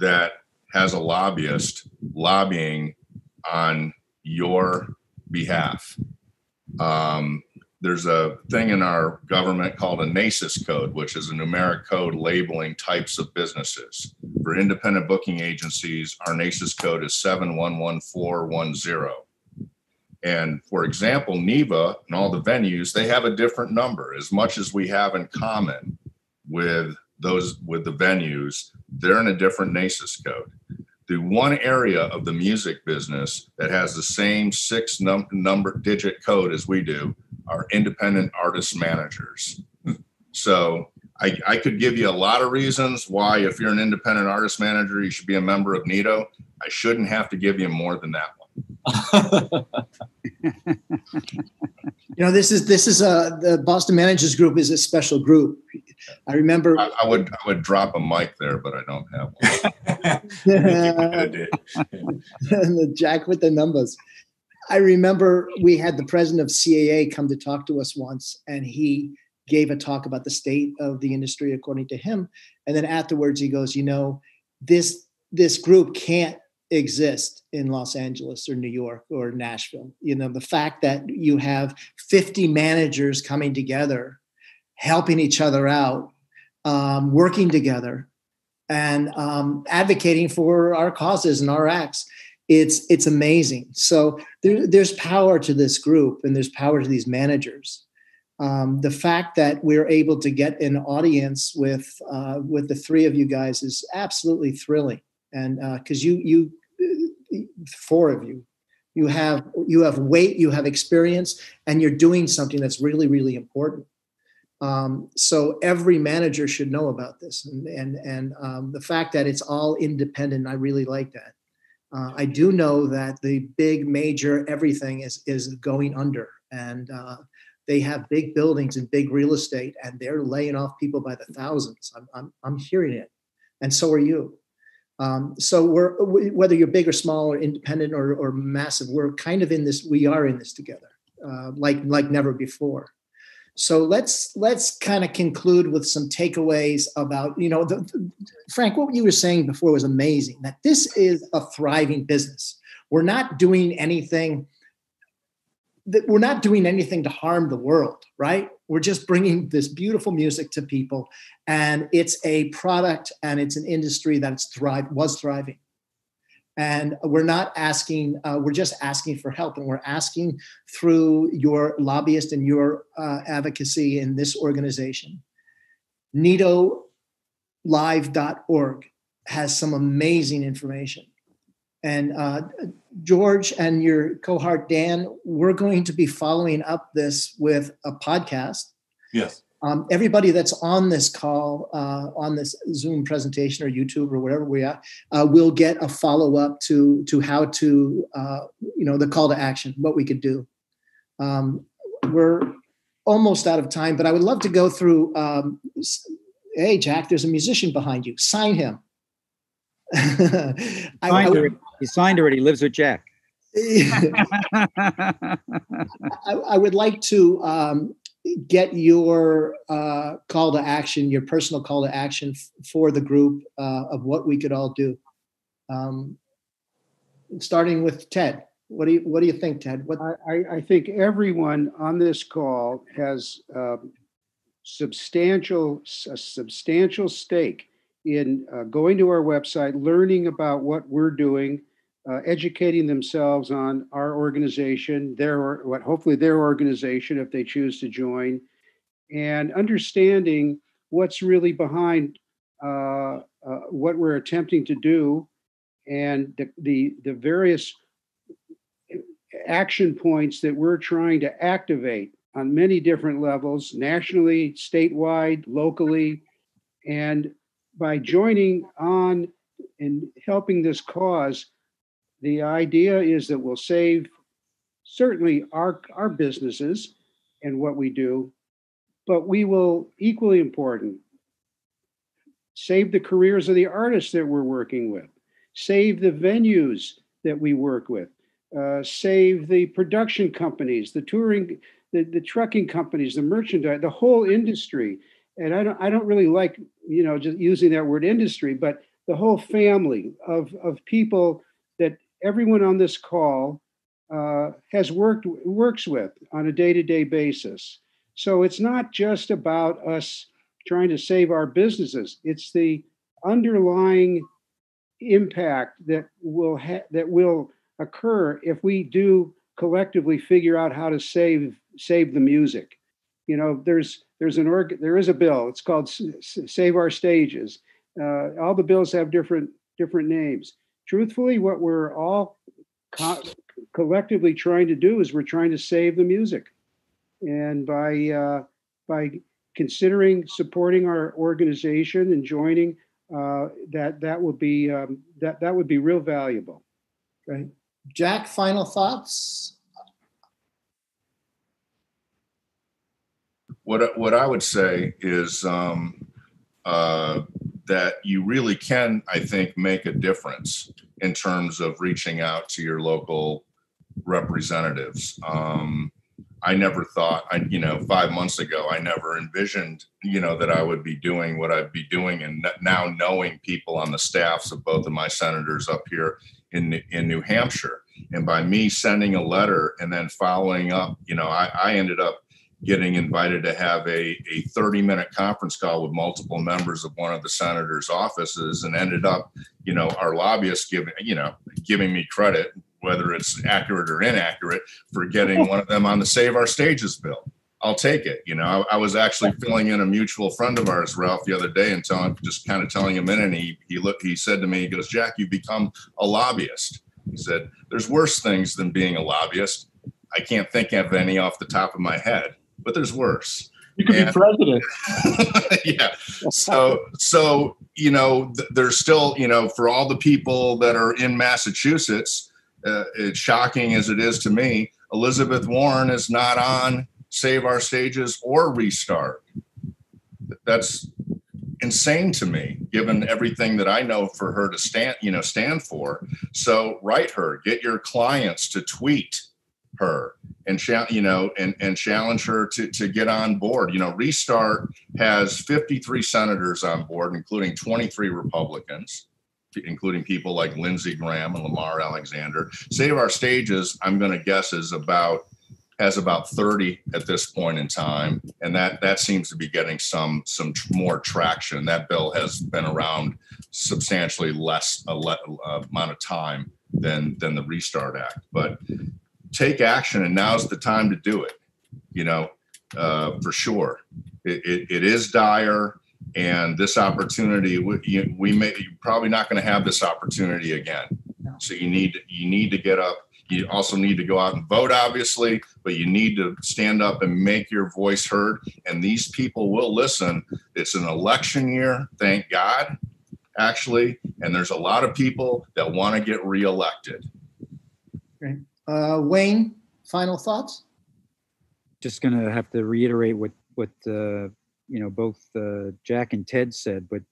that has a lobbyist lobbying on your behalf. Um, there's a thing in our government called a NAICS code, which is a numeric code labeling types of businesses. For independent booking agencies, our NAICS code is 711410. And for example, NIVA and all the venues, they have a different number. As much as we have in common with those with the venues, they're in a different NAICS code. The one area of the music business that has the same six num- number digit code as we do are independent artist managers. So I, I could give you a lot of reasons why, if you're an independent artist manager, you should be a member of NITO. I shouldn't have to give you more than that. You know, this is this is a the Boston Managers Group is a special group. I remember I, I would I would drop a mic there, but I don't have one. the Jack with the numbers. I remember we had the president of CAA come to talk to us once, and he gave a talk about the state of the industry according to him. And then afterwards, he goes, "You know, this this group can't exist in Los Angeles or New York or Nashville. You know, the fact that you have 50 managers coming together, helping each other out, um, working together, and um, advocating for our causes and our acts. It's it's amazing. So there, there's power to this group, and there's power to these managers. Um, the fact that we're able to get an audience with uh, with the three of you guys is absolutely thrilling, and because uh, you you four of you. You have you have weight you have experience and you're doing something that's really really important. Um, so every manager should know about this and and, and um, the fact that it's all independent i really like that. Uh, i do know that the big major everything is is going under and uh, they have big buildings and big real estate and they're laying off people by the thousands. I'm, I'm, I'm hearing it. And so are you um, so we're whether you're big or small or independent or, or massive, we're kind of in this. We are in this together, uh, like like never before. So let's let's kind of conclude with some takeaways about you know the, Frank. What you were saying before was amazing. That this is a thriving business. We're not doing anything. That we're not doing anything to harm the world, right? We're just bringing this beautiful music to people, and it's a product and it's an industry that's thrive was thriving. And we're not asking; uh, we're just asking for help, and we're asking through your lobbyist and your uh, advocacy in this organization. NITOLive.org has some amazing information. And uh, George and your cohort Dan, we're going to be following up this with a podcast. Yes. Um, everybody that's on this call, uh, on this Zoom presentation or YouTube or whatever we are, uh, will get a follow up to to how to, uh, you know, the call to action, what we could do. Um, we're almost out of time, but I would love to go through. Um, hey, Jack, there's a musician behind you. Sign him. I, I would, he signed already. Lives with Jack. I, I, would like to um, get your uh, call to action, your personal call to action f- for the group uh, of what we could all do. Um, starting with Ted. What do you What do you think, Ted? What I, I think everyone on this call has um, substantial a substantial stake in uh, going to our website, learning about what we're doing, uh, educating themselves on our organization, their what hopefully their organization if they choose to join, and understanding what's really behind uh, uh what we're attempting to do, and the, the the various action points that we're trying to activate on many different levels, nationally, statewide, locally, and by joining on and helping this cause, the idea is that we'll save certainly our, our businesses and what we do, but we will, equally important, save the careers of the artists that we're working with, save the venues that we work with, uh, save the production companies, the touring, the, the trucking companies, the merchandise, the whole industry. And I don't, I don't really like, you know, just using that word industry, but the whole family of, of people everyone on this call uh, has worked works with on a day-to-day basis. So it's not just about us trying to save our businesses. It's the underlying impact that will ha- that will occur if we do collectively figure out how to save save the music. You know, there's there's an org there is a bill. It's called S- Save Our Stages. Uh, all the bills have different different names. Truthfully, what we're all co- collectively trying to do is we're trying to save the music, and by uh, by considering supporting our organization and joining, uh, that that would be um, that that would be real valuable. Right. Jack, final thoughts? What, what I would say is um, uh, that you really can, I think, make a difference in terms of reaching out to your local representatives. Um, I never thought, I, you know, five months ago, I never envisioned, you know, that I would be doing what I'd be doing. And now knowing people on the staffs of both of my senators up here in, in New Hampshire. And by me sending a letter and then following up, you know, I, I ended up getting invited to have a, a 30 minute conference call with multiple members of one of the senator's offices and ended up, you know, our lobbyists giving, you know, giving me credit, whether it's accurate or inaccurate, for getting one of them on the Save Our Stages bill. I'll take it. You know, I, I was actually filling in a mutual friend of ours, Ralph, the other day, and telling, just kind of telling him in, and he he looked, he said to me, he goes, Jack, you've become a lobbyist. He said, "There's worse things than being a lobbyist. I can't think of any off the top of my head, but there's worse." You could Yeah. be president. yeah. So, so you know, th- there's still, you know, for all the people that are in Massachusetts, uh, it's shocking as it is to me. Elizabeth Warren is not on Save Our Stages or Restart. That's insane to me, given everything that I know for her to stand, you know, stand for. So write her, get your clients to tweet her and you know and and challenge her to to get on board. You know restart has 53 senators on board including 23 republicans including people like lindsey graham and lamar alexander. Save our stages i'm going to guess is about has about 30 at this point in time and that that seems to be getting some some more traction. That bill has been around substantially less a le- amount of time than than the restart act. But take action and now's the time to do it you know uh, for sure. It, it, it is dire and this opportunity we, you, we may you're probably not going to have this opportunity again. So you need you need to get up. You also need to go out and vote obviously but you need to stand up and make your voice heard. And these people will listen. It's an election year thank god actually and there's a lot of people that want to get reelected Uh, Wayne, final thoughts? just going to have to reiterate what what uh, you know both uh, Jack and Ted said, but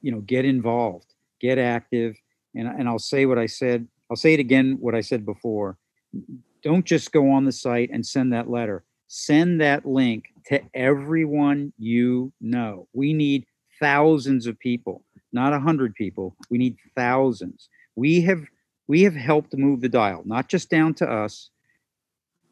you know, get involved, get active, and and I'll say what I said. I'll say it again. What I said before. Don't just go on the site and send that letter. Send that link to everyone you know. We need thousands of people, not a hundred people. We need thousands. We have we have helped move the dial, not just down to us,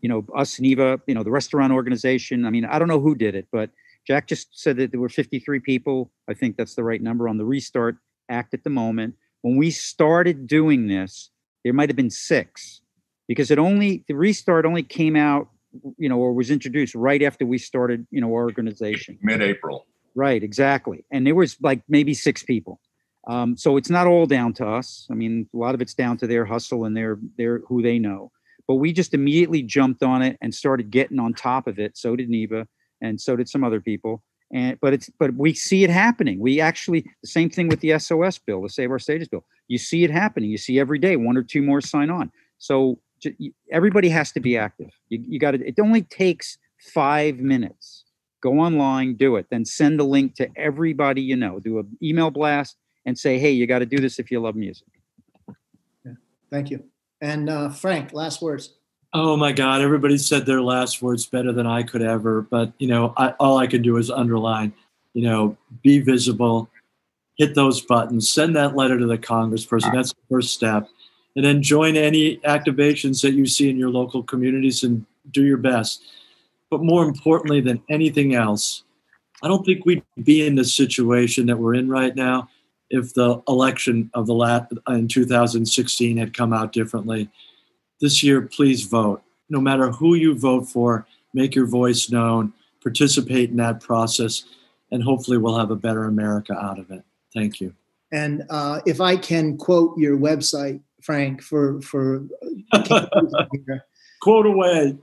you know, us, NIVA, you know, the restaurant organization. I mean, I don't know who did it, but Jack just said that there were 53 people. I think that's the right number on the Restart Act at the moment. When we started doing this, there might have been six because it only, the Restart only came out, you know, or was introduced right after we started, you know, our organization. mid-april Right, exactly. And there was like maybe six people. Um, so it's not all down to us. I mean, a lot of it's down to their hustle and their their who they know. But we just immediately jumped on it and started getting on top of it. So did NIVA, and so did some other people. And but it's but we see it happening. We actually the same thing with the SOS bill, the Save Our Stages bill. You see it happening. You see every day one or two more sign on. So everybody has to be active. You, you got to. It only takes five minutes go online, do it, then send a link to everybody you know. Do an email blast and say, hey, you got to do this if you love music. Thank you. And uh, Frank, last words. Oh my God! Everybody said their last words better than I could ever. But you know, I, all I can do is underline. You know, be visible, hit those buttons, send that letter to the congressperson. That's the first step, and then join any activations that you see in your local communities and do your best. But more importantly than anything else, I don't think we'd be in the situation that we're in right now if the election of the lat in 2016 had come out differently this year, please vote. No matter who you vote for, make your voice known, participate in that process, and hopefully we'll have a better America out of it. Thank you. And uh, if I can quote your website, Frank, for for Quote away.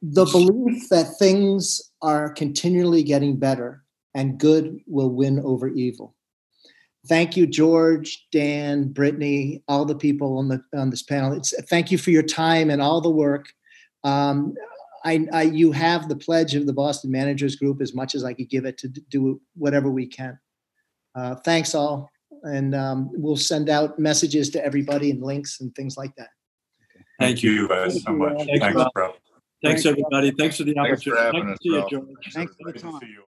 the belief that things are continually getting better and good will win over evil. Thank you, George, Dan, Brittany, all the people on the on this panel. It's thank you for your time and all the work. Um, I, I you have the pledge of the Boston Managers Group as much as I could give it to do whatever we can. Uh, thanks all, and um, we'll send out messages to everybody and links and things like that. Thank you. you guys so you, much. Ralph. Thank you, Thanks, bro. Thanks, everybody. Thanks for the opportunity. Thanks for opportunity. having Nice us, to see you, George. Thanks for the time. see you.